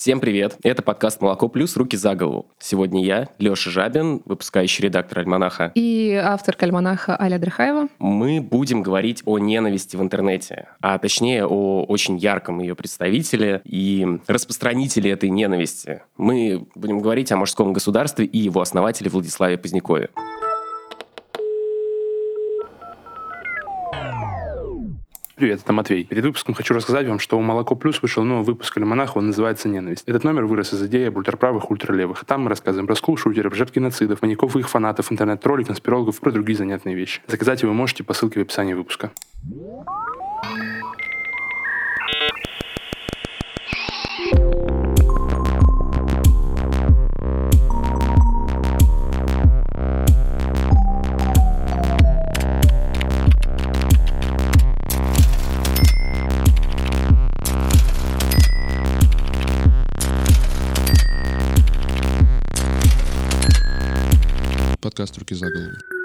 Всем привет! Это подкаст «Молоко плюс. Руки за голову». Сегодня я, Лёша Жабин, выпускающий редактор «Альманаха». И автор «Альманаха» Аля Драхаева. Мы будем говорить о ненависти в интернете, а точнее о очень ярком ее представителе и распространителе этой ненависти. Мы будем говорить о мужском государстве и его основателе Владиславе Позднякове. Привет, это Матвей. Перед выпуском хочу рассказать вам, что у «Молоко плюс» вышел новый выпуск «Альманаха», он называется «Ненависть». Этот номер вырос из идеи об ультраправых ультралевых. Там мы рассказываем про скул-шутеров, жертв геноцидов, маньяков и их фанатов, интернет-троллей, конспирологов и про другие занятные вещи. Заказать его можете по ссылке в описании выпуска. Подкаст «Руки за голову».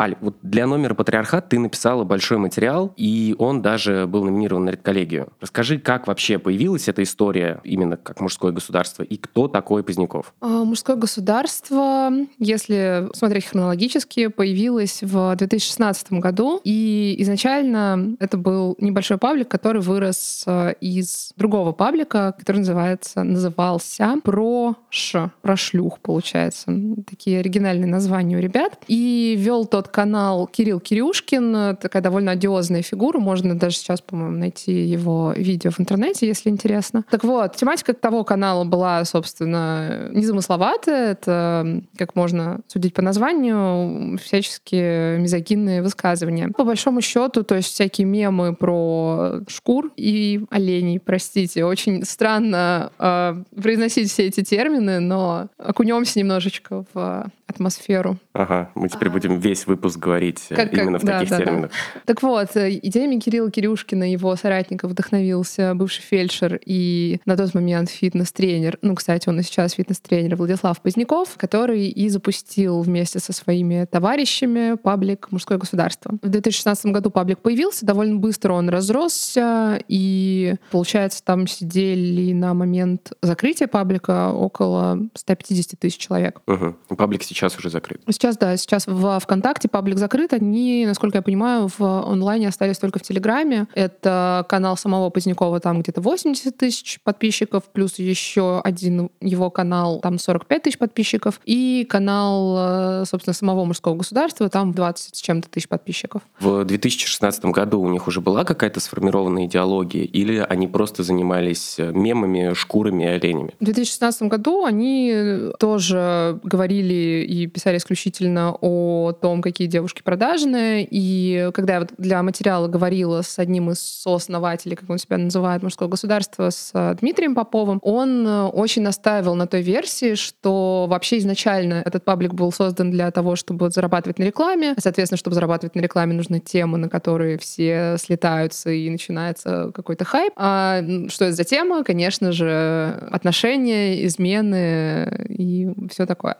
Аль, вот для номера «Патриархат» ты написала большой материал, и он даже был номинирован на редколлегию. Расскажи, как вообще появилась эта история именно как мужское государство, и кто такой Поздняков? А, мужское государство, если смотреть хронологически, появилось в 2016 году, и изначально это был небольшой паблик, который вырос а, из другого паблика, который называется, назывался про ш, про шлюх, получается. Такие оригинальные названия у ребят. И вел тот канал Кирилл Кирюшкин, такая довольно одиозная фигура, можно даже сейчас, по-моему, найти его видео в интернете, если интересно. Так вот, тематика того канала была, собственно, незамысловатая, это, как можно судить по названию, всяческие мизогинные высказывания. По большому счету, то есть всякие мемы про шкур и оленей, простите, очень странно э, произносить все эти термины, но окунемся немножечко в атмосферу. Ага, мы теперь а. будем весь выпуск говорить э, как, именно как, в да, таких да, терминах. Да. Так вот, э, идеями Кирилла Кирюшкина, его соратников вдохновился бывший фельдшер и на тот момент фитнес-тренер, ну, кстати, он и сейчас фитнес-тренер Владислав Поздняков, который и запустил вместе со своими товарищами паблик «Мужское государство». В 2016 году паблик появился, довольно быстро он разросся, и, получается, там сидели на момент закрытия паблика около 150 тысяч человек. Угу. Паблик сейчас уже закрыт. Сейчас, да, сейчас в ВКонтакте паблик закрыт. Они, насколько я понимаю, в онлайне остались только в Телеграме. Это канал самого Позднякова, там где-то 80 тысяч подписчиков, плюс еще один его канал, там 45 тысяч подписчиков, и канал, э, собственно, самого мужского государства, там 20 с чем-то тысяч подписчиков. В 2016 году у них уже была какая-то сформированная идеология, или они просто занимались мемами, шкурами и оленями? В 2016 году они тоже говорили и писали исключительно о том, какие девушки продажные. И когда я вот для материала говорила с одним из сооснователей, как он себя называет, мужского государства, с э, Дмитрием Поповым, он э, очень настаивал на той версии, что вообще изначально этот паблик был создан для того, чтобы зарабатывать на рекламе. Соответственно, чтобы зарабатывать на рекламе, нужны темы, на которые все слетаются и начинается какой-то хайп. А что это за тема? Конечно же, отношения, измены и все такое.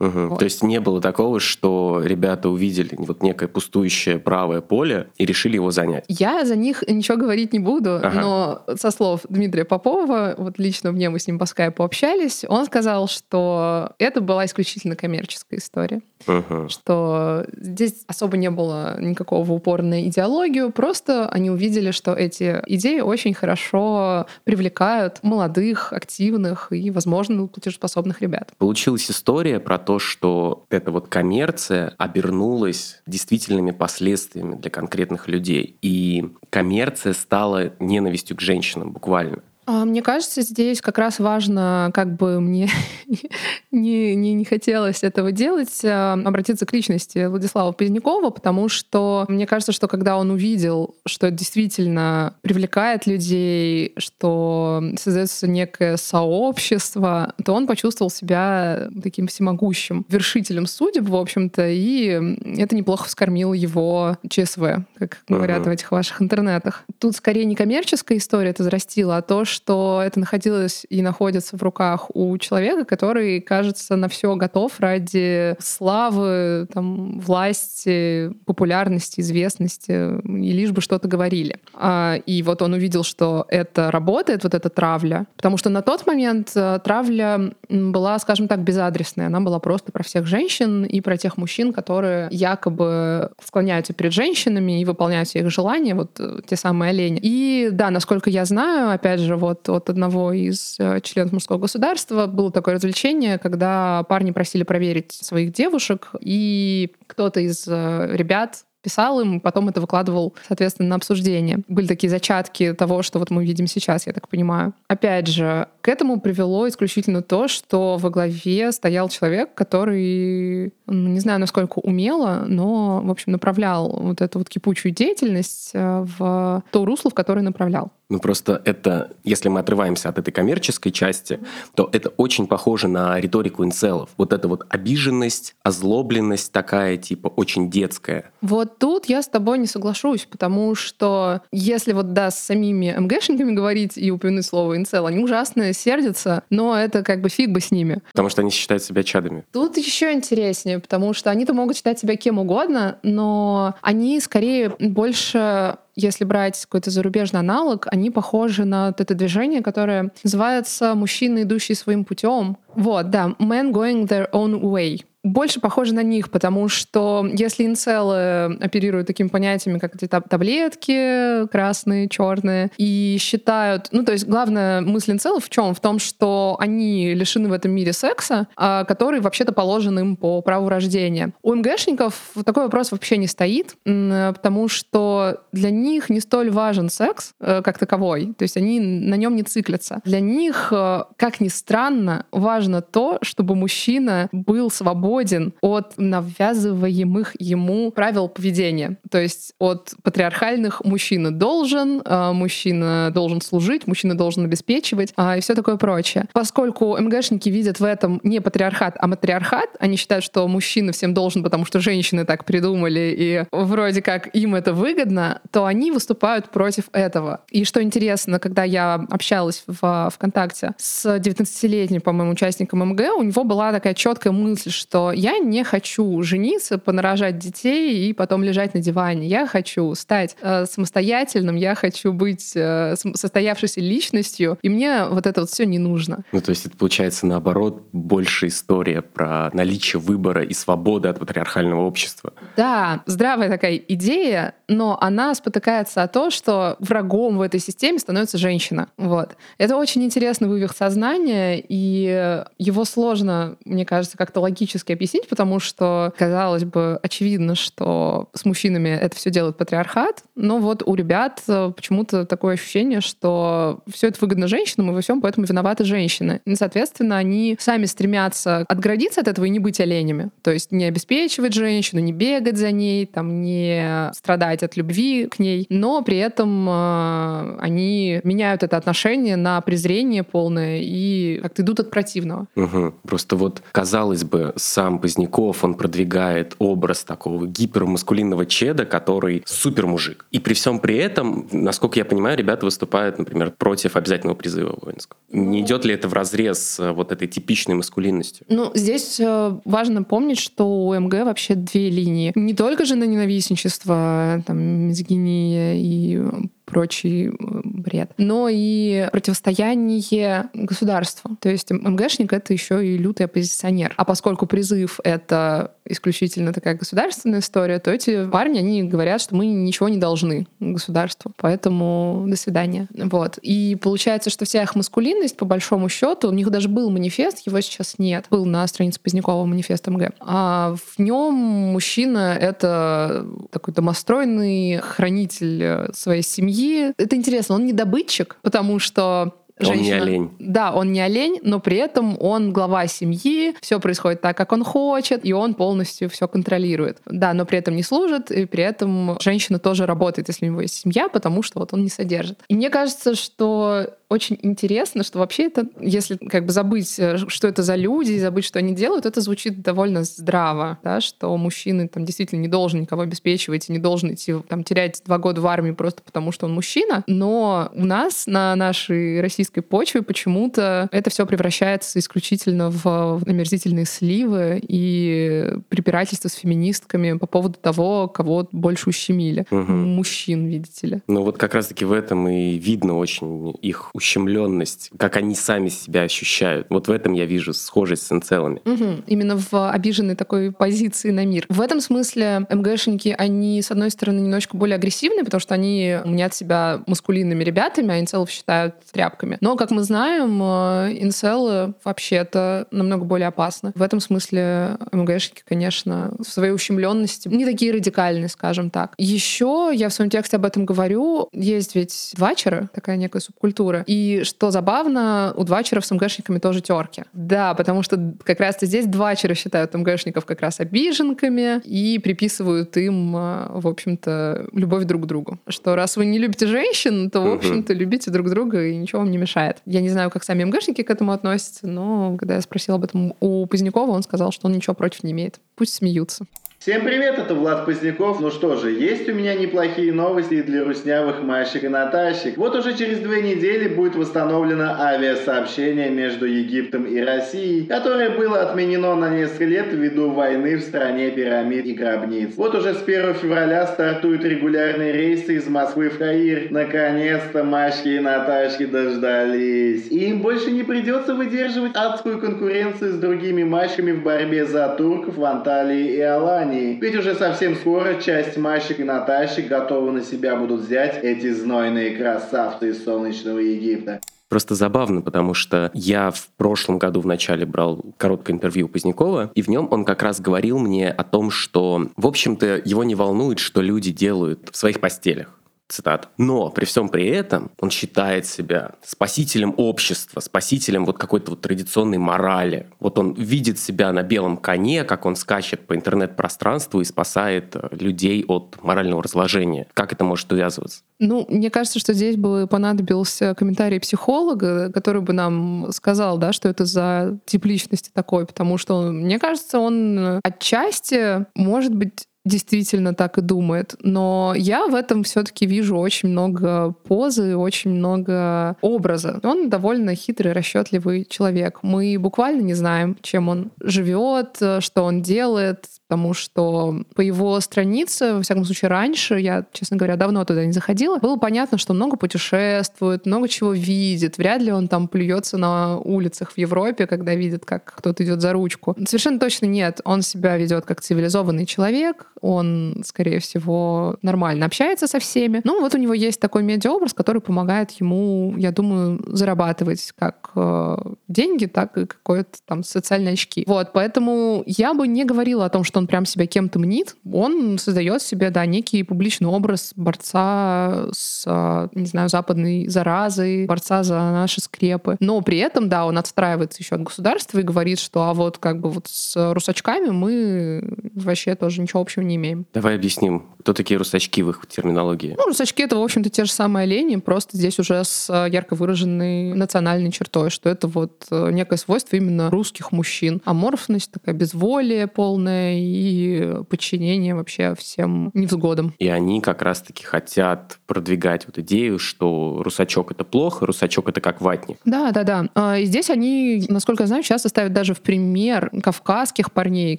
Угу. Вот. То есть не было такого, что ребята увидели вот некое пустующее правое поле и решили его занять? Я за них ничего говорить не буду, ага. но со слов Дмитрия Попова, вот лично мне мы с ним по скайпу общались, он сказал, что это была исключительно коммерческая история. Угу. Что здесь особо не было никакого упора на идеологию, просто они увидели, что эти идеи очень хорошо привлекают молодых, активных и, возможно, платежеспособных ребят. Получилась история про то, то, что эта вот коммерция обернулась действительными последствиями для конкретных людей. И коммерция стала ненавистью к женщинам буквально. А, мне кажется, здесь как раз важно, как бы мне не, не, не хотелось этого делать, а, обратиться к личности Владислава Позднякова, потому что мне кажется, что когда он увидел, что это действительно привлекает людей, что создается некое сообщество, то он почувствовал себя таким всемогущим вершителем судеб, в общем-то, и это неплохо вскормило его ЧСВ, как говорят uh-huh. в этих ваших интернетах. Тут скорее не коммерческая история это зарастила, а то, что это находилось и находится в руках у человека, который, кажется, на все готов ради славы, там, власти, популярности, известности, и лишь бы что-то говорили. А, и вот он увидел, что это работает, вот эта травля, потому что на тот момент э, травля была, скажем так, безадресная. Она была просто про всех женщин и про тех мужчин, которые якобы склоняются перед женщинами и выполняют их желания, вот э, те самые олени. И да, насколько я знаю, опять же, вот от одного из э, членов мужского государства было такое развлечение, когда парни просили проверить своих девушек, и кто-то из ребят писал им, потом это выкладывал, соответственно, на обсуждение. Были такие зачатки того, что вот мы видим сейчас, я так понимаю. Опять же, к этому привело исключительно то, что во главе стоял человек, который, ну, не знаю, насколько умело, но, в общем, направлял вот эту вот кипучую деятельность э, в то русло, в которое направлял. Ну просто это, если мы отрываемся от этой коммерческой части, то это очень похоже на риторику инцелов. Вот эта вот обиженность, озлобленность такая, типа, очень детская. Вот тут я с тобой не соглашусь, потому что если вот, да, с самими МГшниками говорить и упомянуть слово инцел, они ужасно сердятся, но это как бы фиг бы с ними. Потому что они считают себя чадами. Тут еще интереснее, потому что они-то могут считать себя кем угодно, но они скорее больше если брать какой-то зарубежный аналог, они похожи на вот это движение, которое называется «Мужчины, идущие своим путем». Вот, да, «Men going their own way» больше похоже на них, потому что если инцелы оперируют такими понятиями, как эти таблетки красные, черные, и считают... Ну, то есть главная мысль инцелов в чем? В том, что они лишены в этом мире секса, а, который вообще-то положен им по праву рождения. У МГшников такой вопрос вообще не стоит, потому что для них не столь важен секс э, как таковой, то есть они на нем не циклятся. Для них, э, как ни странно, важно то, чтобы мужчина был свободен свободен от навязываемых ему правил поведения. То есть от патриархальных мужчина должен, а, мужчина должен служить, мужчина должен обеспечивать а, и все такое прочее. Поскольку МГшники видят в этом не патриархат, а матриархат, они считают, что мужчина всем должен, потому что женщины так придумали, и вроде как им это выгодно, то они выступают против этого. И что интересно, когда я общалась в ВКонтакте с 19-летним, по-моему, участником МГ, у него была такая четкая мысль, что что я не хочу жениться, понарожать детей и потом лежать на диване. Я хочу стать э, самостоятельным, я хочу быть э, состоявшейся личностью, и мне вот это вот все не нужно. Ну, то есть это получается наоборот больше история про наличие выбора и свободы от патриархального общества. Да, здравая такая идея, но она спотыкается о том, что врагом в этой системе становится женщина. Вот. Это очень интересный вывих сознания, и его сложно, мне кажется, как-то логически логически объяснить, потому что, казалось бы, очевидно, что с мужчинами это все делает патриархат, но вот у ребят э, почему-то такое ощущение, что все это выгодно женщинам, и во всем поэтому виноваты женщины. И, соответственно, они сами стремятся отгородиться от этого и не быть оленями. То есть не обеспечивать женщину, не бегать за ней, там, не страдать от любви к ней, но при этом э, они меняют это отношение на презрение полное и как-то идут от противного. Угу. Просто вот, казалось бы, с сам Поздняков, он продвигает образ такого гипермаскулинного чеда, который супер мужик. И при всем при этом, насколько я понимаю, ребята выступают, например, против обязательного призыва воинского. Не идет ли это в разрез с вот этой типичной маскулинностью? Ну, здесь э, важно помнить, что у МГ вообще две линии. Не только же на ненавистничество, там, мизогиния и прочий э, бред, но и противостояние государству. То есть МГшник — это еще и лютый оппозиционер. А поскольку призыв — это исключительно такая государственная история, то эти парни, они говорят, что мы ничего не должны государству, поэтому до свидания. Вот. И получается, что вся их маскулинность, по большому счету, у них даже был манифест, его сейчас нет. Был на странице Позднякова манифест МГ. А в нем мужчина — это такой домостройный хранитель своей семьи, семьи. Это интересно, он не добытчик, потому что Женщина. Он не олень. Да, он не олень, но при этом он глава семьи, все происходит так, как он хочет, и он полностью все контролирует. Да, но при этом не служит, и при этом женщина тоже работает, если у него есть семья, потому что вот он не содержит. И мне кажется, что очень интересно, что вообще это, если как бы забыть, э, что это за люди, и забыть, что они делают, это звучит довольно здраво, да, что мужчина там действительно не должен никого обеспечивать и не должен идти там терять два года в армии просто потому, что он мужчина. Но у нас на нашей российской марксистской почве почему-то это все превращается исключительно в омерзительные сливы и препирательства с феминистками по поводу того, кого больше ущемили. Угу. Мужчин, видите ли. Ну вот как раз-таки в этом и видно очень их ущемленность, как они сами себя ощущают. Вот в этом я вижу схожесть с инцелами. Угу. Именно в обиженной такой позиции на мир. В этом смысле МГшники, они, с одной стороны, немножечко более агрессивные, потому что они мнят себя маскулинными ребятами, а инцелов считают тряпками. Но, как мы знаем, э, инцелы вообще-то намного более опасны. В этом смысле МГшники, конечно, в своей ущемленности не такие радикальные, скажем так. Еще я в своем тексте об этом говорю. Есть ведь двачеры, такая некая субкультура. И что забавно, у двачеров с МГшниками тоже терки. Да, потому что как раз-то здесь двачеры считают МГшников как раз обиженками и приписывают им, э, в общем-то, любовь друг к другу. Что раз вы не любите женщин, то, в общем-то, любите друг друга, и ничего вам не мешает. Я не знаю, как сами МГшники к этому относятся, но когда я спросила об этом у Позднякова, он сказал, что он ничего против не имеет. Пусть смеются. Всем привет, это Влад Поздняков. Ну что же, есть у меня неплохие новости для руснявых Машек и Наташек. Вот уже через две недели будет восстановлено авиасообщение между Египтом и Россией, которое было отменено на несколько лет ввиду войны в стране пирамид и гробниц. Вот уже с 1 февраля стартуют регулярные рейсы из Москвы в Каир. Наконец-то Машки и Наташки дождались. И им больше не придется выдерживать адскую конкуренцию с другими Машками в борьбе за турков в Анталии и Алании. Германии. Ведь уже совсем скоро часть Машек и Наташек готовы на себя будут взять эти знойные красавцы из солнечного Египта. Просто забавно, потому что я в прошлом году в начале брал короткое интервью Позднякова, и в нем он как раз говорил мне о том, что, в общем-то, его не волнует, что люди делают в своих постелях цитат. Но при всем при этом он считает себя спасителем общества, спасителем вот какой-то вот традиционной морали. Вот он видит себя на белом коне, как он скачет по интернет-пространству и спасает э, людей от морального разложения. Как это может увязываться? Ну, мне кажется, что здесь бы понадобился комментарий психолога, который бы нам сказал, да, что это за тип личности такой, потому что, мне кажется, он отчасти, может быть, действительно так и думает. Но я в этом все-таки вижу очень много позы, очень много образа. Он довольно хитрый, расчетливый человек. Мы буквально не знаем, чем он живет, что он делает, потому что по его странице, во всяком случае, раньше, я, честно говоря, давно туда не заходила, было понятно, что много путешествует, много чего видит. Вряд ли он там плюется на улицах в Европе, когда видит, как кто-то идет за ручку. Совершенно точно нет. Он себя ведет как цивилизованный человек, он, скорее всего, нормально общается со всеми. Ну, вот у него есть такой медиаобраз, который помогает ему, я думаю, зарабатывать как э, деньги, так и какое-то там социальные очки. Вот, поэтому я бы не говорила о том, что он прям себя кем-то мнит. Он создает себе, да, некий публичный образ борца с, э, не знаю, западной заразой, борца за наши скрепы. Но при этом, да, он отстраивается еще от государства и говорит, что а вот как бы вот с русачками мы вообще тоже ничего общего не имеем. Давай объясним, кто такие русачки в их терминологии. Ну, русачки — это, в общем-то, те же самые олени, просто здесь уже с э, ярко выраженной национальной чертой, что это вот э, некое свойство именно русских мужчин. Аморфность, такая безволие полное и подчинение вообще всем невзгодам. И они как раз-таки хотят продвигать вот идею, что русачок — это плохо, русачок — это как ватник. Да, да, да. А, и здесь они, насколько я знаю, часто ставят даже в пример кавказских парней.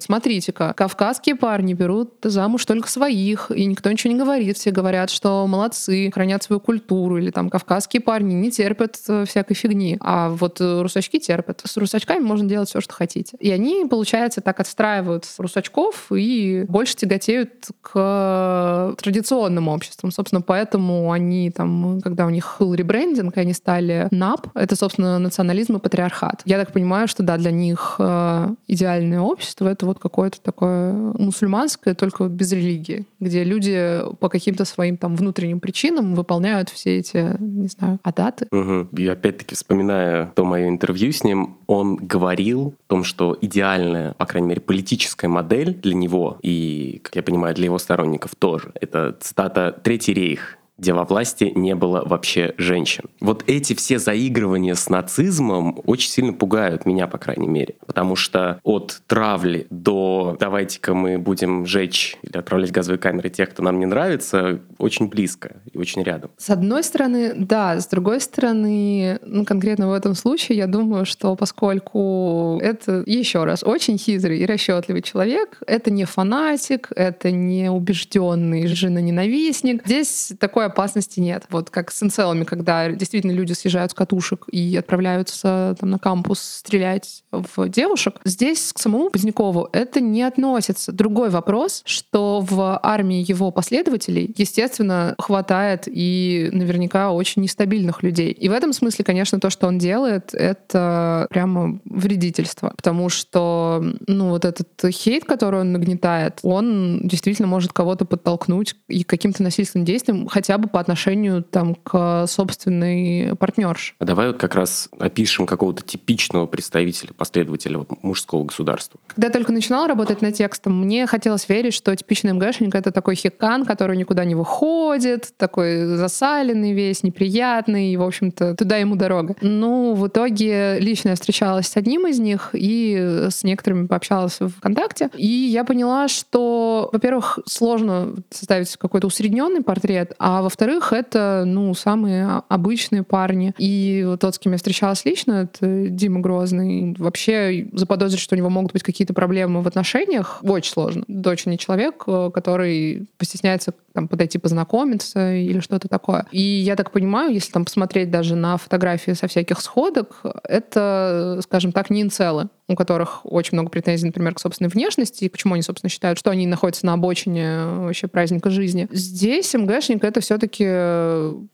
Смотрите-ка, кавказские парни берут замуж только своих, и никто ничего не говорит. Все говорят, что молодцы, хранят свою культуру, или там кавказские парни не терпят э, всякой фигни. А вот э, русачки терпят. С русачками можно делать все, что хотите. И они, получается, так отстраивают русачков и больше тяготеют к традиционным обществам. Собственно, поэтому они там, когда у них был ребрендинг, они стали НАП, это, собственно, национализм и патриархат. Я так понимаю, что да, для них э, идеальное общество — это вот какое-то такое мусульманское, только без религии, где люди по каким-то своим там внутренним причинам выполняют все эти, не знаю, адаты. Угу. И опять-таки, вспоминая то мое интервью с ним, он говорил о том, что идеальная, по крайней мере, политическая модель для него и, как я понимаю, для его сторонников тоже, это цитата «Третий рейх», где во власти не было вообще женщин. Вот эти все заигрывания с нацизмом очень сильно пугают меня, по крайней мере. потому что от травли до давайте-ка мы будем жечь или отправлять газовые камеры тех, кто нам не нравится, очень близко и очень рядом. С одной стороны, да, с другой стороны, ну, конкретно в этом случае, я думаю, что поскольку это, еще раз, очень хитрый и расчетливый человек, это не фанатик, это не убежденный жена-ненавистник, здесь такой опасности нет. Вот как с инцелами, когда действительно люди съезжают с катушек и отправляются там, на кампус стрелять в девушек, здесь к самому Позднякову это не относится. Другой вопрос, что в армии его последователей, естественно, хватает и наверняка очень нестабильных людей. И в этом смысле, конечно, то, что он делает, это прямо вредительство. Потому что, ну, вот этот хейт, который он нагнетает, он действительно может кого-то подтолкнуть и каким-то насильственным действиям, хотя бы по отношению там, к собственной партнерше. А давай вот как раз опишем какого-то типичного представителя, последователя мужского государства. Когда я только начинала работать над текстом, мне хотелось верить, что типичный МГшник — это такой хикан, который никуда не выходит, такой засаленный весь, неприятный, и, в общем-то, туда ему дорога. Ну, в итоге лично я встречалась с одним из них и с некоторыми пообщалась в ВКонтакте, и я поняла, что, во-первых, сложно составить какой-то усредненный портрет, а во-вторых, это, ну, самые обычные парни. И тот, с кем я встречалась лично, это Дима Грозный. Вообще заподозрить, что у него могут быть какие-то проблемы в отношениях, очень сложно. Дочь не человек, э, который постесняется там, подойти познакомиться или что-то такое. И я так понимаю, если там посмотреть даже на фотографии со всяких сходок, это, скажем так, не инцелы у которых очень много претензий, например, к собственной внешности, и почему они, собственно, считают, что они находятся на обочине вообще праздника жизни. Здесь МГшник — это все таки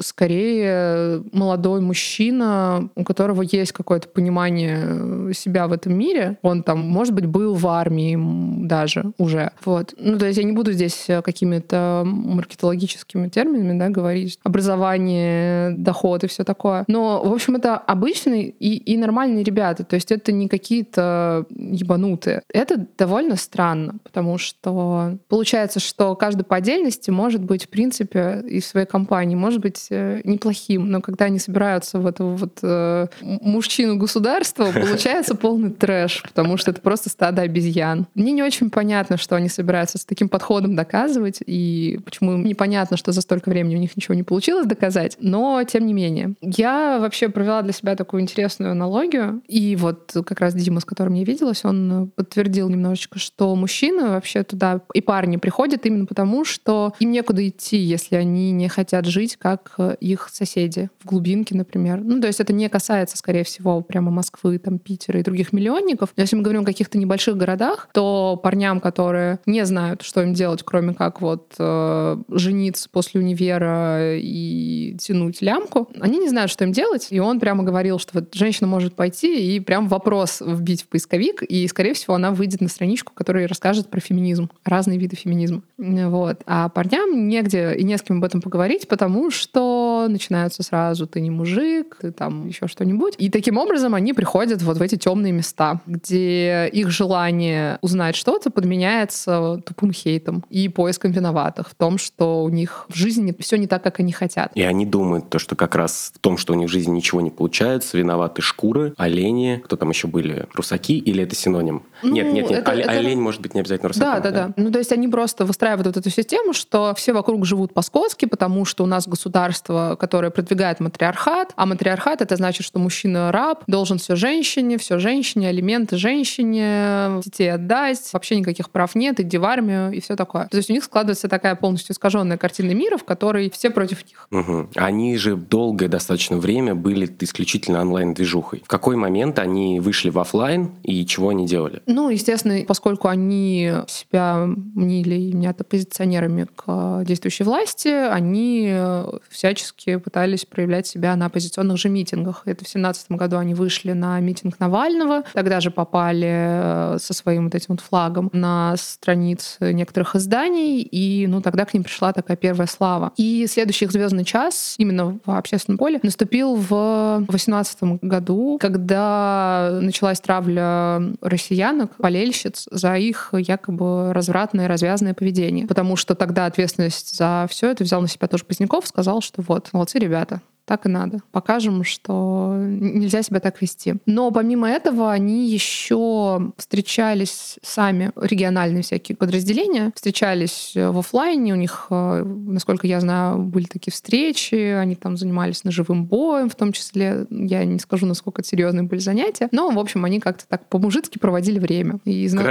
скорее молодой мужчина, у которого есть какое-то понимание себя в этом мире. Он там, может быть, был в армии даже уже. Вот. Ну, то есть я не буду здесь какими-то маркетологическими терминами да, говорить. Образование, доход и все такое. Но, в общем, это обычные и, и нормальные ребята. То есть это не какие-то ебанутые. Это довольно странно, потому что получается, что каждый по отдельности может быть, в принципе, и в своей компании, может быть э, неплохим, но когда они собираются в эту вот э, мужчину государства, получается полный трэш, потому что это просто стадо обезьян. Мне не очень понятно, что они собираются с таким подходом доказывать, и почему им непонятно, что за столько времени у них ничего не получилось доказать, но тем не менее. Я вообще провела для себя такую интересную аналогию, и вот как раз Дима которым я виделась, он подтвердил немножечко, что мужчины вообще туда и парни приходят именно потому, что им некуда идти, если они не хотят жить, как их соседи в глубинке, например. Ну, то есть это не касается, скорее всего, прямо Москвы, там, Питера и других миллионников. Но если мы говорим о каких-то небольших городах, то парням, которые не знают, что им делать, кроме как вот э, жениться после универа и тянуть лямку, они не знают, что им делать. И он прямо говорил, что вот женщина может пойти и прям вопрос вбить в поисковик, и, скорее всего, она выйдет на страничку, которая расскажет про феминизм, разные виды феминизма. Вот. А парням негде и не с кем об этом поговорить, потому что начинаются сразу «ты не мужик», «ты там еще что-нибудь». И таким образом они приходят вот в эти темные места, где их желание узнать что-то подменяется тупым хейтом и поиском виноватых в том, что у них в жизни все не так, как они хотят. И они думают, то, что как раз в том, что у них в жизни ничего не получается, виноваты шкуры, олени, кто там еще были, русаки или это синоним? Ну, нет, нет, нет. Это, Олень, это... может быть не обязательно русаком. Да, да, да, да. Ну, то есть они просто выстраивают вот эту систему, что все вокруг живут по-скотски, потому что у нас государство, которое продвигает матриархат, а матриархат это значит, что мужчина раб, должен все женщине, все женщине, алименты женщине, детей отдать, вообще никаких прав нет, иди в армию и все такое. То есть у них складывается такая полностью искаженная картина мира, в которой все против них. Угу. Они же долгое достаточно время были исключительно онлайн-движухой. В какой момент они вышли в офлайн и чего они делали? Ну, естественно, поскольку они себя мнили и мнят оппозиционерами к действующей власти, они всячески пытались проявлять себя на оппозиционных же митингах. Это в 2017 году они вышли на митинг Навального, тогда же попали э, со своим вот этим вот флагом на страницы некоторых изданий, и ну тогда к ним пришла такая первая слава. И следующий их звездный час именно в общественном поле наступил в 2018 году, когда началась травля россиянок, болельщиц, за их якобы развратное, развязанное поведение. Потому что тогда ответственность за все это взял на себя тоже Поздняков, сказал, что вот, молодцы ребята, так и надо. Покажем, что нельзя себя так вести. Но помимо этого они еще встречались сами, региональные всякие подразделения, встречались в офлайне, у них, э, насколько я знаю, были такие встречи, они там занимались ножевым боем в том числе. Я не скажу, насколько это серьезные были занятия, но, в общем, они как-то так по-мужицки проводили время. И зна...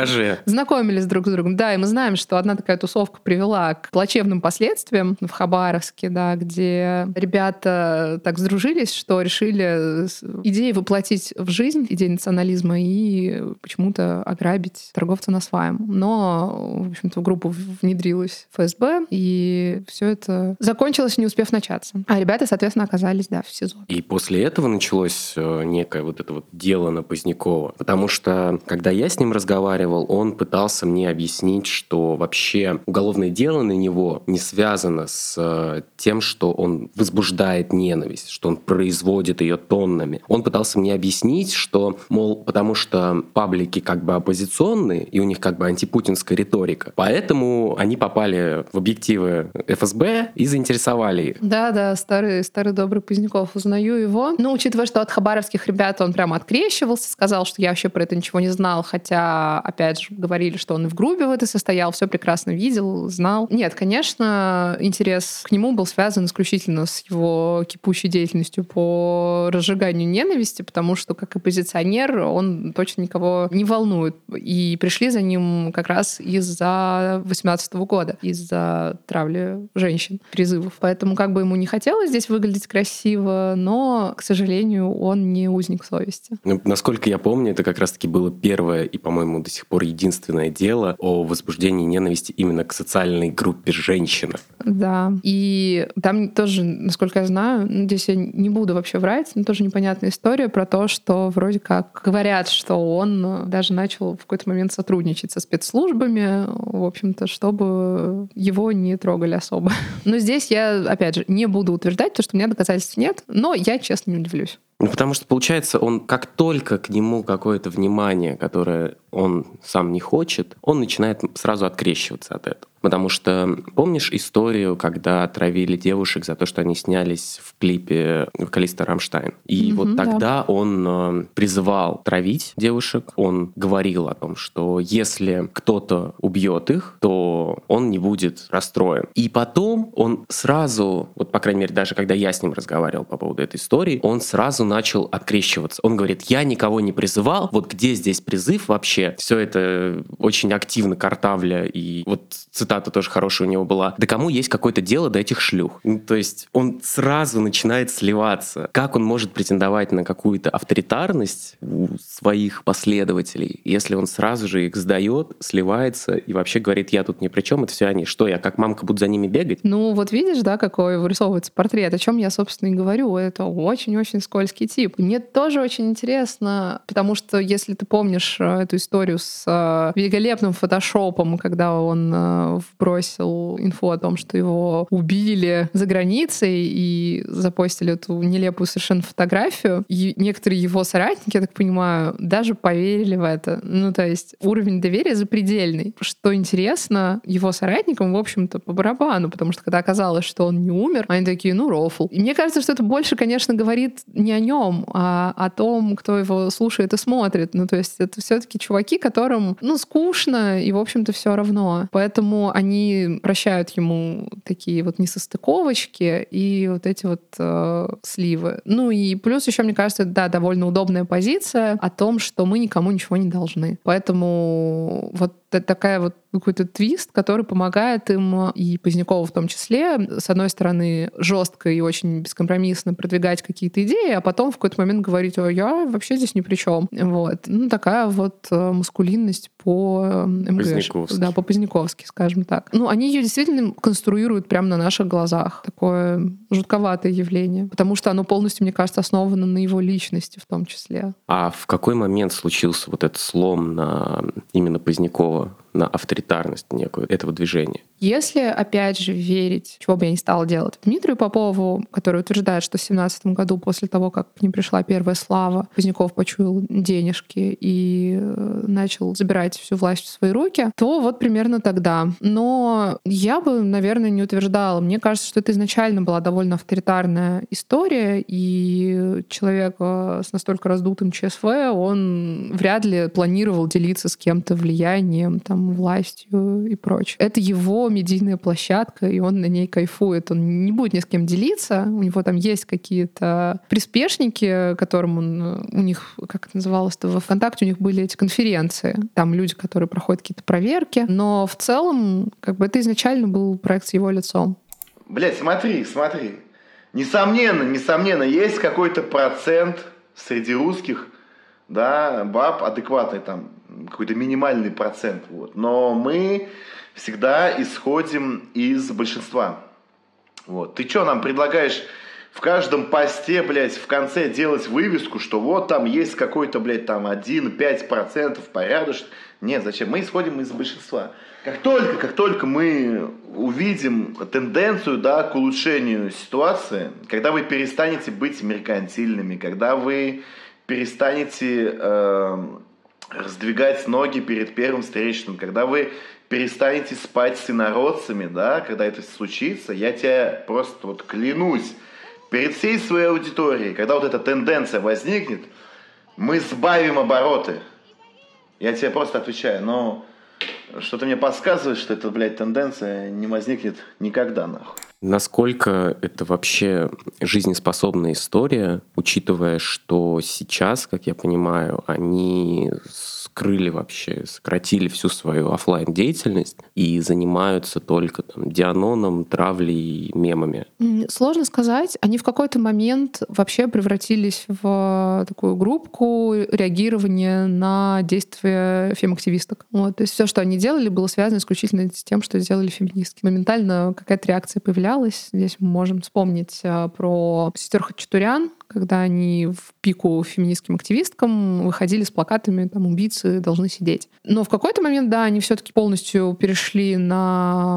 знакомились друг с другом. Да, и мы знаем, что одна такая тусовка привела к плачевным последствиям в Хабаровске, да, где ребята так сдружились, что решили идеи воплотить в жизнь, идеи национализма, и почему-то ограбить торговца на сваем. Но, в общем-то, в группу внедрилась ФСБ, и все это закончилось, не успев начаться. А ребята, соответственно, оказались, да, в СИЗО. И после этого началось э, некое вот это вот дело на Позднякова. Потому что, когда я с ним разговаривал, он пытался мне объяснить, что вообще уголовное дело на него не связано с э, тем, что он возбуждает ненависть, что он производит ее тоннами. Он пытался мне объяснить, что, мол, потому что паблики как бы оппозиционные, и у них как бы антипутинская риторика, поэтому они попали в объективы ФСБ и заинтересовали их. Да, да, старый, старый добрый Поздняков, узнаю его. Ну, учитывая, что от хабаровских ребят он прямо открещивался, сказал, что я вообще про это ничего не знал, хотя, опять же, говорили, что он и в группе в этой состоял, все прекрасно видел, знал. Нет, конечно, интерес к нему был связан исключительно с его кипучей деятельностью по разжиганию ненависти, потому что как оппозиционер он точно никого не волнует. И пришли за ним как раз из-за 18 года, из-за травли женщин, призывов. Поэтому как бы ему не хотелось здесь выглядеть красиво, но, к сожалению, он не узник совести. Ну, насколько я помню, это как раз-таки было первое и, по-моему, до сих пор единственное дело о возбуждении ненависти именно к социальной группе женщина. Да. И там тоже, насколько я знаю, здесь я не буду вообще врать, но тоже непонятная история про то, что вроде как говорят, что он даже начал в какой-то момент сотрудничать со спецслужбами, в общем-то, чтобы его не трогали особо. Но здесь я, опять же, не буду утверждать, потому что у меня доказательств нет, но я, честно, не удивлюсь. Ну, потому что, получается, он как только к нему какое-то внимание, которое он сам не хочет, он начинает сразу открещиваться от этого. Потому что помнишь историю, когда отравили девушек за то, что они снялись в клипе вокалиста Рамштайн? И mm-hmm, вот тогда да. он э, призывал травить девушек, он говорил о том, что если кто-то убьет их, то он не будет расстроен. И потом он сразу, вот по крайней мере, даже когда я с ним разговаривал по поводу этой истории, он сразу начал открещиваться. Он говорит, я никого не призывал, вот где здесь призыв вообще? Все это очень активно картавля, и вот цитата тоже хорошая у него была, да кому есть какое-то дело до этих шлюх? Ну, то есть он сразу начинает сливаться. Как он может претендовать на какую-то авторитарность у своих последователей, если он сразу же их сдает, сливается и вообще говорит, я тут ни при чем, это все они. Что, я как мамка буду за ними бегать? Ну, вот видишь, да, какой вырисовывается портрет, о чем я, собственно, и говорю. Это очень-очень скользкий тип. Мне тоже очень интересно, потому что, если ты помнишь э, эту историю с э, великолепным фотошопом, когда он вбросил инфу о том, что его убили за границей и запостили эту нелепую совершенно фотографию. И некоторые его соратники, я так понимаю, даже поверили в это. Ну, то есть уровень доверия запредельный. Что интересно, его соратникам, в общем-то, по барабану, потому что когда оказалось, что он не умер, они такие, ну, рофл. И мне кажется, что это больше, конечно, говорит не о нем, а о том, кто его слушает и смотрит. Ну, то есть это все-таки чуваки, которым, ну, скучно, и, в общем-то, все равно. Поэтому они прощают ему такие вот несостыковочки и вот эти вот э, сливы. Ну и плюс еще, мне кажется, да, довольно удобная позиция о том, что мы никому ничего не должны. Поэтому вот такая вот какой-то твист, который помогает им, и Позднякову в том числе, с одной стороны, жестко и очень бескомпромиссно продвигать какие-то идеи, а потом в какой-то момент говорить, о, я вообще здесь ни при чем. Вот. Ну, такая вот э, маскулинность по МГ. Да, по Поздняковски, скажем так. Ну, они ее действительно конструируют прямо на наших глазах. Такое жутковатое явление. Потому что оно полностью, мне кажется, основано на его личности в том числе. А в какой момент случился вот этот слом на именно Позднякова? Ohr. На авторитарность некую этого движения. Если, опять же, верить, чего бы я не стала делать, Дмитрию Попову, который утверждает, что в 17 году, после того, как к ним пришла первая слава, Поздняков почуял денежки и э, начал забирать всю власть в свои руки, то вот примерно тогда. Но я бы, наверное, не утверждала. Мне кажется, что это изначально была довольно авторитарная история, и человек э, с настолько раздутым ЧСВ, он вряд ли планировал делиться с кем-то влиянием, там, властью и прочее. Это его медийная площадка, и он на ней кайфует. Он не будет ни с кем делиться. У него там есть какие-то приспешники, которым он, у них, как это называлось-то, во ВКонтакте у них были эти конференции. Там люди, которые проходят какие-то проверки. Но в целом, как бы это изначально был проект с его лицом. Блять, смотри, смотри. Несомненно, несомненно, есть какой-то процент среди русских, да, баб адекватный там, какой-то минимальный процент. Вот. Но мы всегда исходим из большинства. Вот. Ты что нам предлагаешь в каждом посте, блядь, в конце делать вывеску, что вот там есть какой-то, блядь, там 1-5% порядочный. Нет, зачем? Мы исходим из большинства. Как только, как только мы увидим тенденцию да, к улучшению ситуации, когда вы перестанете быть меркантильными, когда вы перестанете э, раздвигать ноги перед первым встречным, когда вы перестанете спать с инородцами, да, когда это случится, я тебя просто вот клянусь, перед всей своей аудиторией, когда вот эта тенденция возникнет, мы сбавим обороты. Я тебе просто отвечаю, но что-то мне подсказывает, что эта, блядь, тенденция не возникнет никогда, нахуй. Насколько это вообще жизнеспособная история, учитывая, что сейчас, как я понимаю, они скрыли вообще, сократили всю свою офлайн деятельность и занимаются только там, дианоном, травлей, мемами? Сложно сказать. Они в какой-то момент вообще превратились в такую группку реагирования на действия фем-активисток. Вот. То есть все, что они делали, было связано исключительно с тем, что сделали феминистки. Моментально какая-то реакция появлялась. Здесь мы можем вспомнить а, про сестер Хачатурян, когда они в пику феминистским активисткам выходили с плакатами там убийцы должны сидеть. Но в какой-то момент, да, они все-таки полностью перешли на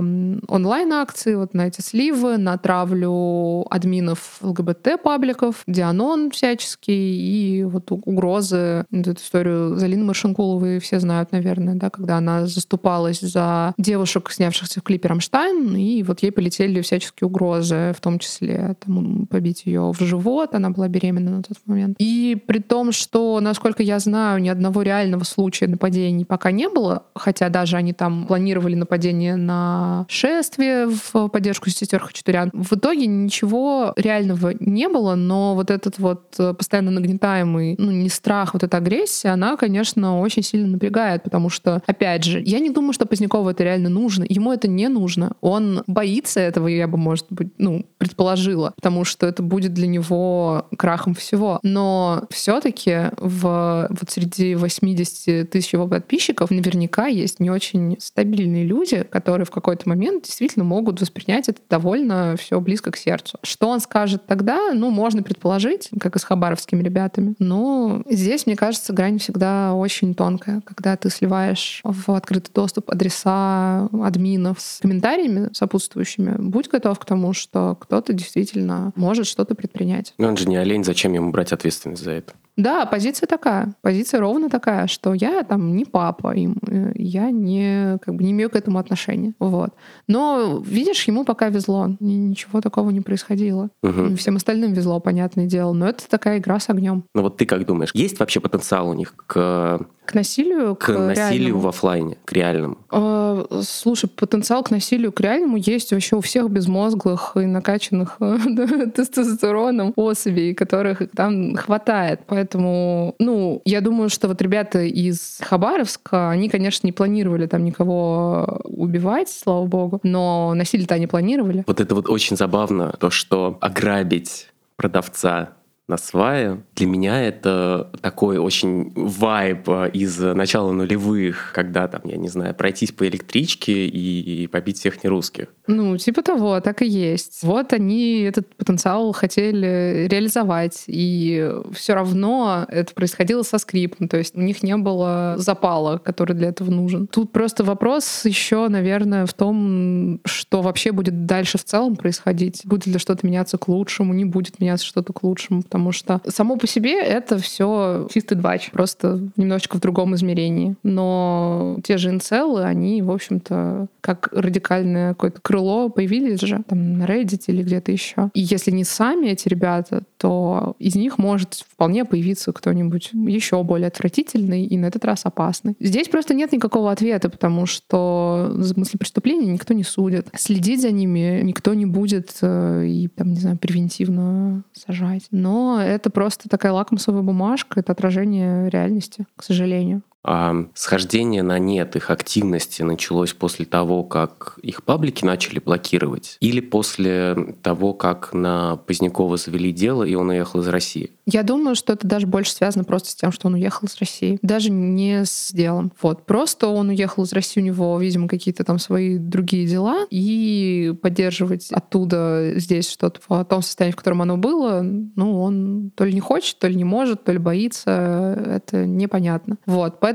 онлайн-акции, вот на эти сливы, на травлю админов ЛГБТ-пабликов, Дианон всяческий, и вот угрозы, эту историю Залины Маршинкуловой все знают, наверное, да, когда она заступалась за девушек, снявшихся в клипе «Рамштайн», и вот ей полетели всяческие угрозы, в том числе там, побить ее в живот, она была беременна на тот момент. И при том, что, насколько я знаю, ни одного реального случая нападений пока не было, хотя даже они там планировали нападение на шествие в поддержку сестер Хачатурян. В итоге ничего реального не было, но вот этот вот постоянно нагнетаемый, ну, не страх, вот эта агрессия, она, конечно, очень сильно напрягает, потому что, опять же, я не думаю, что Позднякову это реально нужно. Ему это не нужно. Он боится этого, я бы, может быть, ну, предположила, потому что это будет для него крахом всего. Но все-таки в, вот среди 80 тысяч его подписчиков наверняка есть не очень стабильные люди, которые в какой-то момент действительно могут воспринять это довольно все близко к сердцу. Что он скажет тогда, ну, можно предположить, как и с хабаровскими ребятами. Но здесь, мне кажется, грань всегда очень тонкая, когда ты сливаешь в открытый доступ адреса админов с комментариями сопутствующими. Будь готов к тому, что кто-то действительно может что-то предпринять. Но он же не олень, зачем ему брать ответственность за это? Да, позиция такая. Позиция ровно такая, что я там не папа им, э, я не, как бы, не имею к этому отношения. Вот. Но, видишь, ему пока везло. Ничего такого не происходило. Угу. Всем остальным везло, понятное дело. Но это такая игра с огнем. Ну вот ты как думаешь, есть вообще потенциал у них к к насилию? К, к насилию реальному? в офлайне, к реальному. Э, слушай, потенциал к насилию к реальному есть вообще у всех безмозглых и накачанных тестостероном особей, которых там хватает. Поэтому, ну, я думаю, что вот ребята из Хабаровска, они, конечно, не планировали там никого убивать, слава богу, но насилие-то они планировали. Вот это вот очень забавно, то, что ограбить продавца на свае. Для меня это такой очень вайб э, из начала нулевых, когда там, я не знаю, пройтись по электричке и побить всех нерусских. Ну, типа того, так и есть. Вот они этот потенциал хотели реализовать, и все равно это происходило со скриптом, то есть у них не было запала, который для этого нужен. Тут просто вопрос еще, наверное, в том, что вообще будет дальше в целом происходить. Будет ли что-то меняться к лучшему, не будет меняться что-то к лучшему, потому что само по себе это все чистый двач, просто немножечко в другом измерении. Но те же инцелы, они, в общем-то, как радикальное какое-то крыло появились же там на Reddit или где-то еще. И если не сами эти ребята, то из них может вполне появиться кто-нибудь еще более отвратительный и на этот раз опасный. Здесь просто нет никакого ответа, потому что за мысли преступления никто не судит. Следить за ними никто не будет э, и, там, не знаю, превентивно сажать. Но это просто такая лакмусовая бумажка, это отражение реальности, к сожалению. А схождение на нет их активности началось после того, как их паблики начали блокировать? Или после того, как на Позднякова завели дело, и он уехал из России? Я думаю, что это даже больше связано просто с тем, что он уехал из России. Даже не с делом. Вот. Просто он уехал из России, у него, видимо, какие-то там свои другие дела, и поддерживать оттуда здесь что-то в том состоянии, в котором оно было, ну, он то ли не хочет, то ли не может, то ли боится. Это непонятно. Вот. Поэтому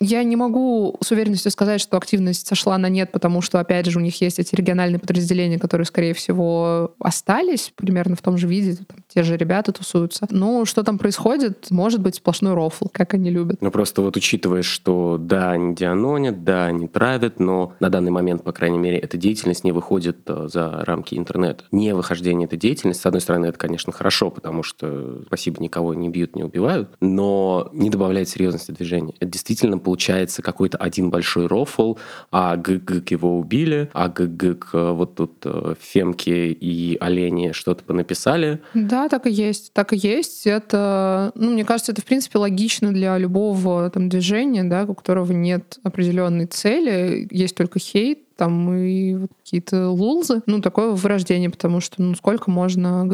я не могу с уверенностью сказать, что активность сошла на нет, потому что, опять же, у них есть эти региональные подразделения, которые, скорее всего, остались примерно в том же виде. Там, те же ребята тусуются. Ну, что там происходит, может быть сплошной рофл, как они любят. Ну, просто вот учитывая, что да, они дианонят, да, они травят, но на данный момент, по крайней мере, эта деятельность не выходит э, за рамки интернета. Не выхождение этой деятельности, с одной стороны, это, конечно, хорошо, потому что, спасибо, никого не бьют, не убивают, но не добавляет серьезности движения действительно получается какой-то один большой рофл, а ГГ его убили, а ГГ вот тут э, Фемки и Олени что-то понаписали. Да, так и есть. Так и есть. Это, ну, мне кажется, это, в принципе, логично для любого там движения, да, у которого нет определенной цели, есть только хейт, там и вот какие-то лулзы. Ну, такое вырождение, потому что, ну, сколько можно?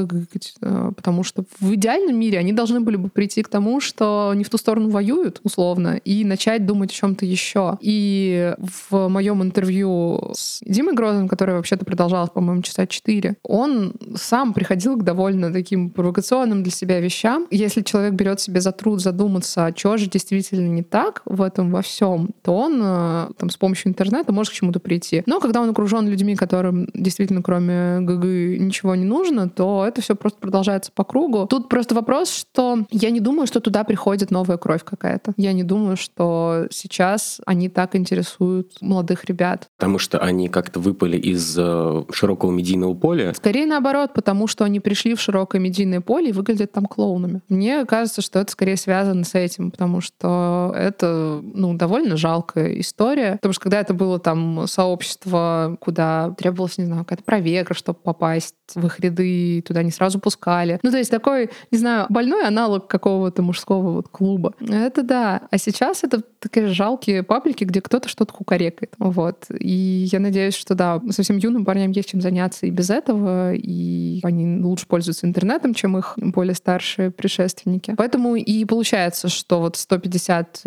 Э, потому что в идеальном мире они должны были бы прийти к тому, что они в ту сторону воюют, условно, и начать думать о чем-то еще. И в моем интервью с Димой Грозом, которое вообще-то продолжалось, по-моему, часа четыре, он сам приходил к довольно таким провокационным для себя вещам. Если человек берет себе за труд задуматься, а что же действительно не так в этом во всем, то он э, там, с помощью интернета может к чему-то прийти пути. Но когда он окружен людьми, которым действительно кроме ГГ ничего не нужно, то это все просто продолжается по кругу. Тут просто вопрос, что я не думаю, что туда приходит новая кровь какая-то. Я не думаю, что сейчас они так интересуют молодых ребят. Потому что они как-то выпали из э, широкого медийного поля? Скорее наоборот, потому что они пришли в широкое медийное поле и выглядят там клоунами. Мне кажется, что это скорее связано с этим, потому что это ну, довольно жалкая история. Потому что когда это было там сообщество сообщество, куда требовалось, не знаю, какая-то проверка, чтобы попасть в их ряды, туда не сразу пускали. Ну, то есть такой, не знаю, больной аналог какого-то мужского вот клуба. Это да. А сейчас это такие жалкие паблики, где кто-то что-то кукарекает. Вот. И я надеюсь, что да, совсем юным парням есть чем заняться и без этого, и они лучше пользуются интернетом, чем их более старшие предшественники. Поэтому и получается, что вот 150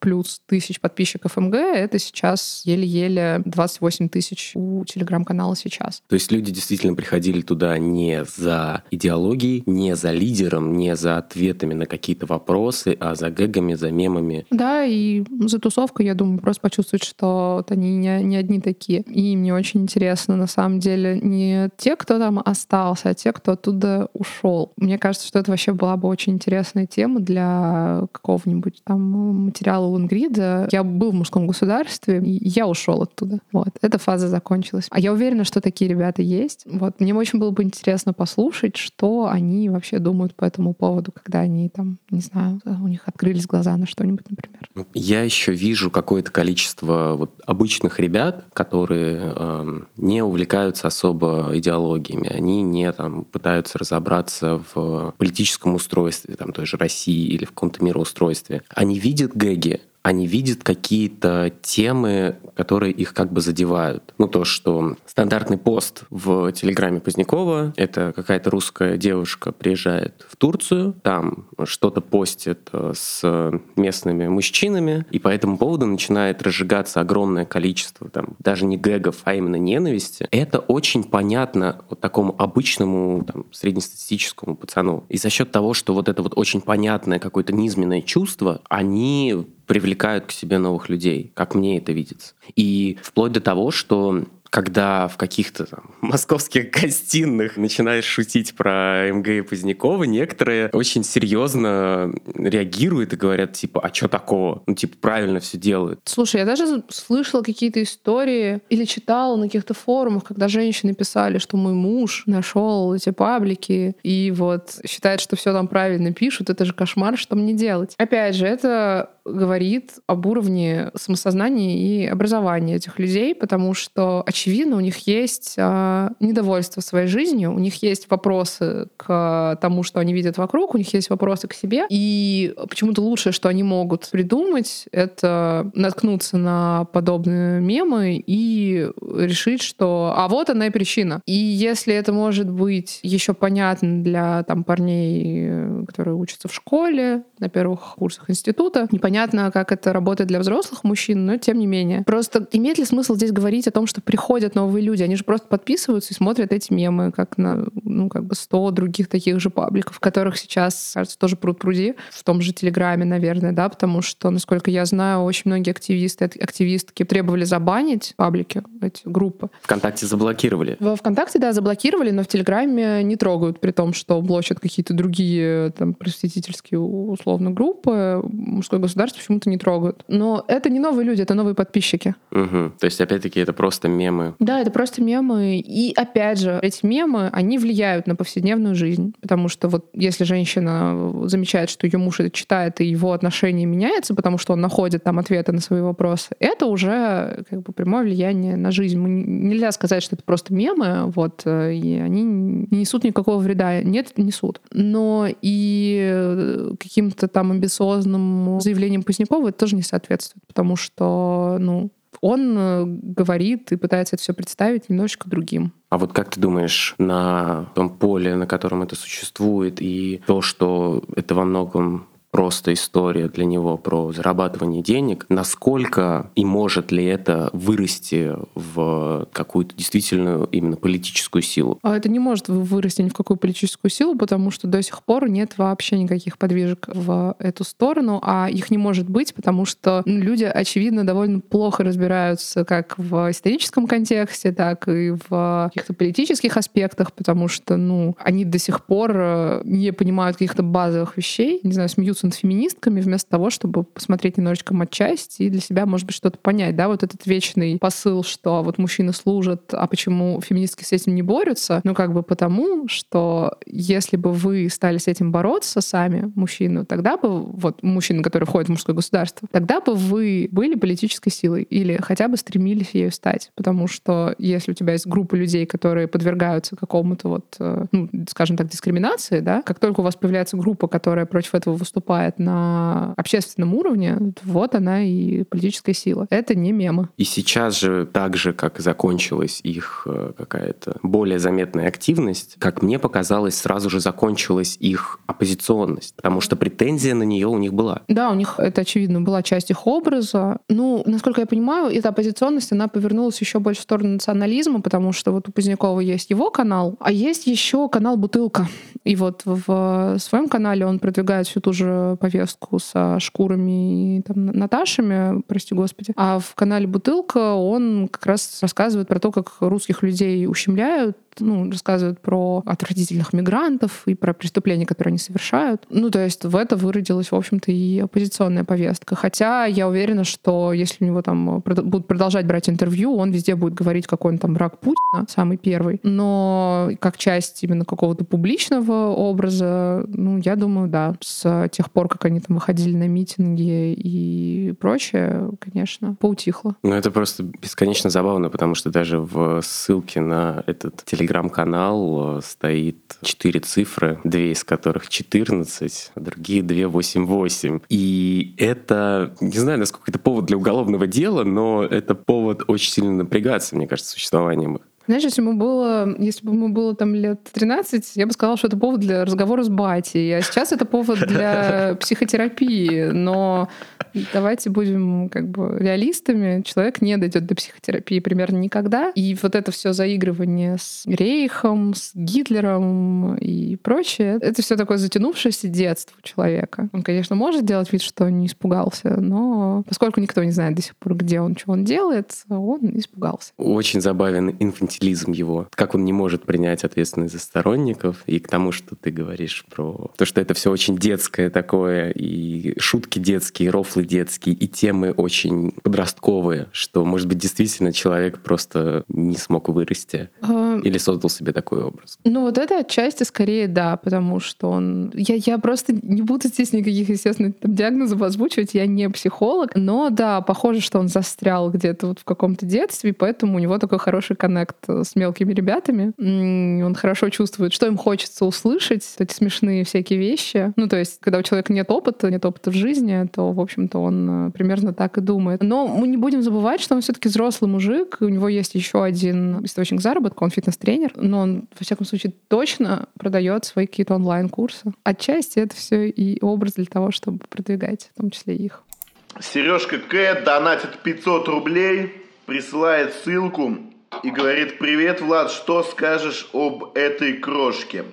плюс тысяч подписчиков МГ — это сейчас еле-еле 28 тысяч у телеграм-канала сейчас. То есть люди действительно приходили туда не за идеологией, не за лидером, не за ответами на какие-то вопросы, а за гэгами, за мемами. Да, и за тусовкой, я думаю, просто почувствовать, что вот они не, не одни такие. И мне очень интересно, на самом деле, не те, кто там остался, а те, кто оттуда ушел. Мне кажется, что это вообще была бы очень интересная тема для какого-нибудь там материала Лунгрида. Я был в мужском государстве, и я ушел оттуда. Вот, эта фаза закончилась. А я уверена, что такие ребята есть. Вот, мне очень было бы интересно послушать, что они вообще думают по этому поводу, когда они там, не знаю, у них открылись глаза на что-нибудь, например. Ну, я еще вижу какое-то количество вот обычных ребят, которые э, не увлекаются особо идеологиями. Они не там пытаются разобраться в политическом устройстве там той же России или в каком-то мироустройстве. Они видят гэги, они видят какие-то темы, которые их как бы задевают. Ну, то, что стандартный пост в Телеграме Позднякова — это какая-то русская девушка приезжает в Турцию, там что-то постит э, с местными мужчинами, и по этому поводу начинает разжигаться огромное количество, там, даже не гэгов, а именно ненависти. Это очень понятно вот такому обычному там, среднестатистическому пацану. И за счет того, что вот это вот очень понятное какое-то низменное чувство, они привлекают к себе новых людей, как мне это видится. И вплоть до того, что когда в каких-то там, московских гостиных начинаешь шутить про МГ и Позднякова, некоторые очень серьезно реагируют и говорят, типа, а что такого? Ну, типа, правильно все делают. Слушай, я даже слышала какие-то истории или читала на каких-то форумах, когда женщины писали, что мой муж нашел эти паблики и вот считает, что все там правильно пишут. Это же кошмар, что мне делать? Опять же, это говорит об уровне самосознания и образования этих людей, потому что, очевидно, у них есть э, недовольство своей жизнью, у них есть вопросы к тому, что они видят вокруг, у них есть вопросы к себе. И почему-то лучшее, что они могут придумать, это наткнуться на подобные мемы и решить, что а вот она и причина. И если это может быть еще понятно для там, парней, которые учатся в школе, на первых курсах института, непонятно как это работает для взрослых мужчин, но тем не менее. Просто имеет ли смысл здесь говорить о том, что приходят новые люди? Они же просто подписываются и смотрят эти мемы, как на, ну, как бы 100 других таких же пабликов, которых сейчас, кажется, тоже пруд пруди, в том же Телеграме, наверное, да, потому что, насколько я знаю, очень многие активисты, активистки требовали забанить паблики, эти группы. ВКонтакте заблокировали. Во ВКонтакте, да, заблокировали, но в Телеграме не трогают, при том, что блочат какие-то другие там просветительские условно группы. Мужское государство почему-то не трогают. Но это не новые люди, это новые подписчики. Угу. То есть, опять-таки, это просто мемы. Да, это просто мемы. И, опять же, эти мемы, они влияют на повседневную жизнь. Потому что вот если женщина замечает, что ее муж это читает, и его отношение меняется, потому что он находит там ответы на свои вопросы, это уже как бы прямое влияние на жизнь. Мы, нельзя сказать, что это просто мемы, вот, э, и они не несут никакого вреда. Нет, несут. Но и каким-то там амбициозным заявлением Позднякова это тоже не соответствует, потому что, ну, он э, говорит и пытается это все представить немножечко другим. А вот как ты думаешь, на том поле, на котором это существует, и то, что это во многом просто история для него про зарабатывание денег, насколько и может ли это вырасти в какую-то действительно именно политическую силу? А это не может вырасти ни в какую политическую силу, потому что до сих пор нет вообще никаких подвижек в эту сторону, а их не может быть, потому что ну, люди, очевидно, довольно плохо разбираются как в историческом контексте, так и в каких-то политических аспектах, потому что, ну, они до сих пор э, не понимают каких-то базовых вещей, не знаю, смеются над феминистками вместо того, чтобы посмотреть немножечко матчасть и для себя, может быть, что-то понять. Да, вот этот вечный посыл, что вот мужчины служат, а почему феминистки с этим не борются? Ну, как бы потому, что если бы вы стали с этим бороться сами, мужчины, тогда бы, вот мужчины, которые входят в мужское государство, тогда бы вы были политической силой или хотя бы стремились ею стать. Потому что если у тебя есть группа людей, которые подвергаются какому-то вот, э, ну, скажем так, дискриминации, да, как только у вас появляется группа, которая против этого выступает, выступает на общественном уровне, вот она и политическая сила. Это не мемы. И сейчас же, так же, как закончилась их э, какая-то более заметная активность, как мне показалось, сразу же закончилась их оппозиционность, потому что претензия на нее у них была. Да, у них это, очевидно, была часть их образа. Ну, насколько я понимаю, эта оппозиционность, она повернулась еще больше в сторону национализма, потому что вот у Позднякова есть его канал, а есть еще канал «Бутылка». И вот в своем канале он продвигает всю ту же повестку со шкурами и там, Наташами, прости господи. А в канале «Бутылка» он как раз рассказывает про то, как русских людей ущемляют, ну, рассказывают про отвратительных мигрантов и про преступления, которые они совершают. Ну, то есть в это выродилась, в общем-то, и оппозиционная повестка. Хотя я уверена, что если у него там будут продолжать брать интервью, он везде будет говорить, какой он там враг Путина, самый первый. Но как часть именно какого-то публичного образа, ну, я думаю, да, с тех пор, как они там выходили на митинги и прочее, конечно, поутихло. Ну, это просто бесконечно забавно, потому что даже в ссылке на этот телеграм телеграм-канал, стоит четыре цифры, две из которых 14, а другие две 88. И это, не знаю, насколько это повод для уголовного дела, но это повод очень сильно напрягаться, мне кажется, существованием их. Знаешь, если бы было, если бы ему было там лет 13, я бы сказала, что это повод для разговора с батей. А сейчас это повод для психотерапии. Но давайте будем как бы реалистами. Человек не дойдет до психотерапии примерно никогда. И вот это все заигрывание с Рейхом, с Гитлером и прочее, это все такое затянувшееся детство человека. Он, конечно, может делать вид, что не испугался, но поскольку никто не знает до сих пор, где он, что он делает, он испугался. Очень забавен инфантилизм его. Как он не может принять ответственность за сторонников. И к тому, что ты говоришь про то, что это все очень детское такое, и шутки детские, рофлы детские, и темы очень подростковые, что, может быть, действительно человек просто не смог вырасти А, или создал себе такой образ. Ну, вот это отчасти скорее да, потому что он... Я, я просто не буду здесь никаких, естественно, там, диагнозов озвучивать, я не психолог, но да, похоже, что он застрял где-то вот в каком-то детстве, поэтому у него такой хороший коннект с мелкими ребятами. Он хорошо чувствует, что им хочется услышать, эти смешные всякие вещи. Ну, то есть, когда у человека нет опыта, нет опыта в жизни, то, в общем-то, он э, примерно так и думает. Но мы не будем забывать, что он все-таки взрослый мужик, у него есть еще один источник заработка, он фитнес-тренер, но он, во всяком случае, точно продает свои какие-то онлайн-курсы. Отчасти это все и образ для того, чтобы продвигать, в том числе их. Сережка К. донатит 500 рублей, присылает ссылку и говорит, привет, Влад, что скажешь об этой крошке?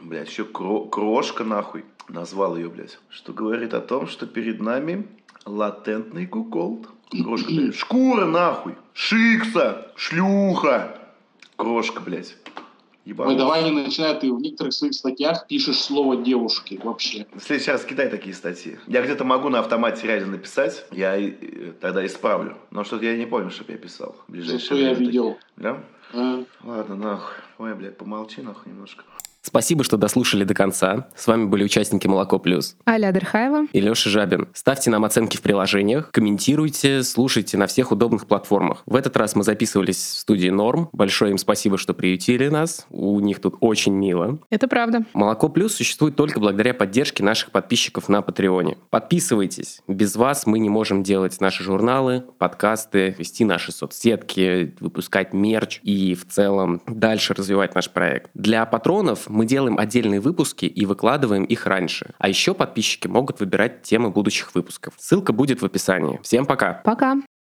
Блять, еще кро- крошка нахуй. Назвал ее, блядь. Что говорит о том, что перед нами латентный куколд. Крошка, блядь. Шкура нахуй. Шикса. Шлюха. Крошка, блядь. Ебанулся. Ой, давай не начинай, ты в некоторых своих статьях пишешь слово девушки вообще. В следующий раз кидай такие статьи. Я где-то могу на автомате реально написать, я и- э, тогда исправлю. Но что-то я не помню, чтобы я писал. Ближайшее Зато я видел. такие. Да? А, Ладно, нахуй. Ой, блядь, помолчи нахуй немножко. Спасибо, что дослушали до конца. С вами были участники «Молоко плюс» Аля Дерхаева. и Леша Жабин. Ставьте нам оценки в приложениях, комментируйте, слушайте на всех удобных платформах. В этот раз мы записывались в студии Норм. Большое им спасибо, что приютили нас. У них тут очень мило. Это правда. Молоко Плюс существует только благодаря поддержке наших подписчиков на Патреоне. Подписывайтесь. Без вас мы не можем делать наши журналы, подкасты, вести наши соцсетки, выпускать мерч и в целом дальше развивать наш проект. Для патронов мы делаем отдельные выпуски и выкладываем их раньше. А еще подписчики могут выбирать темы будущих выпусков. Ссылка будет в описании. Всем пока! Пока.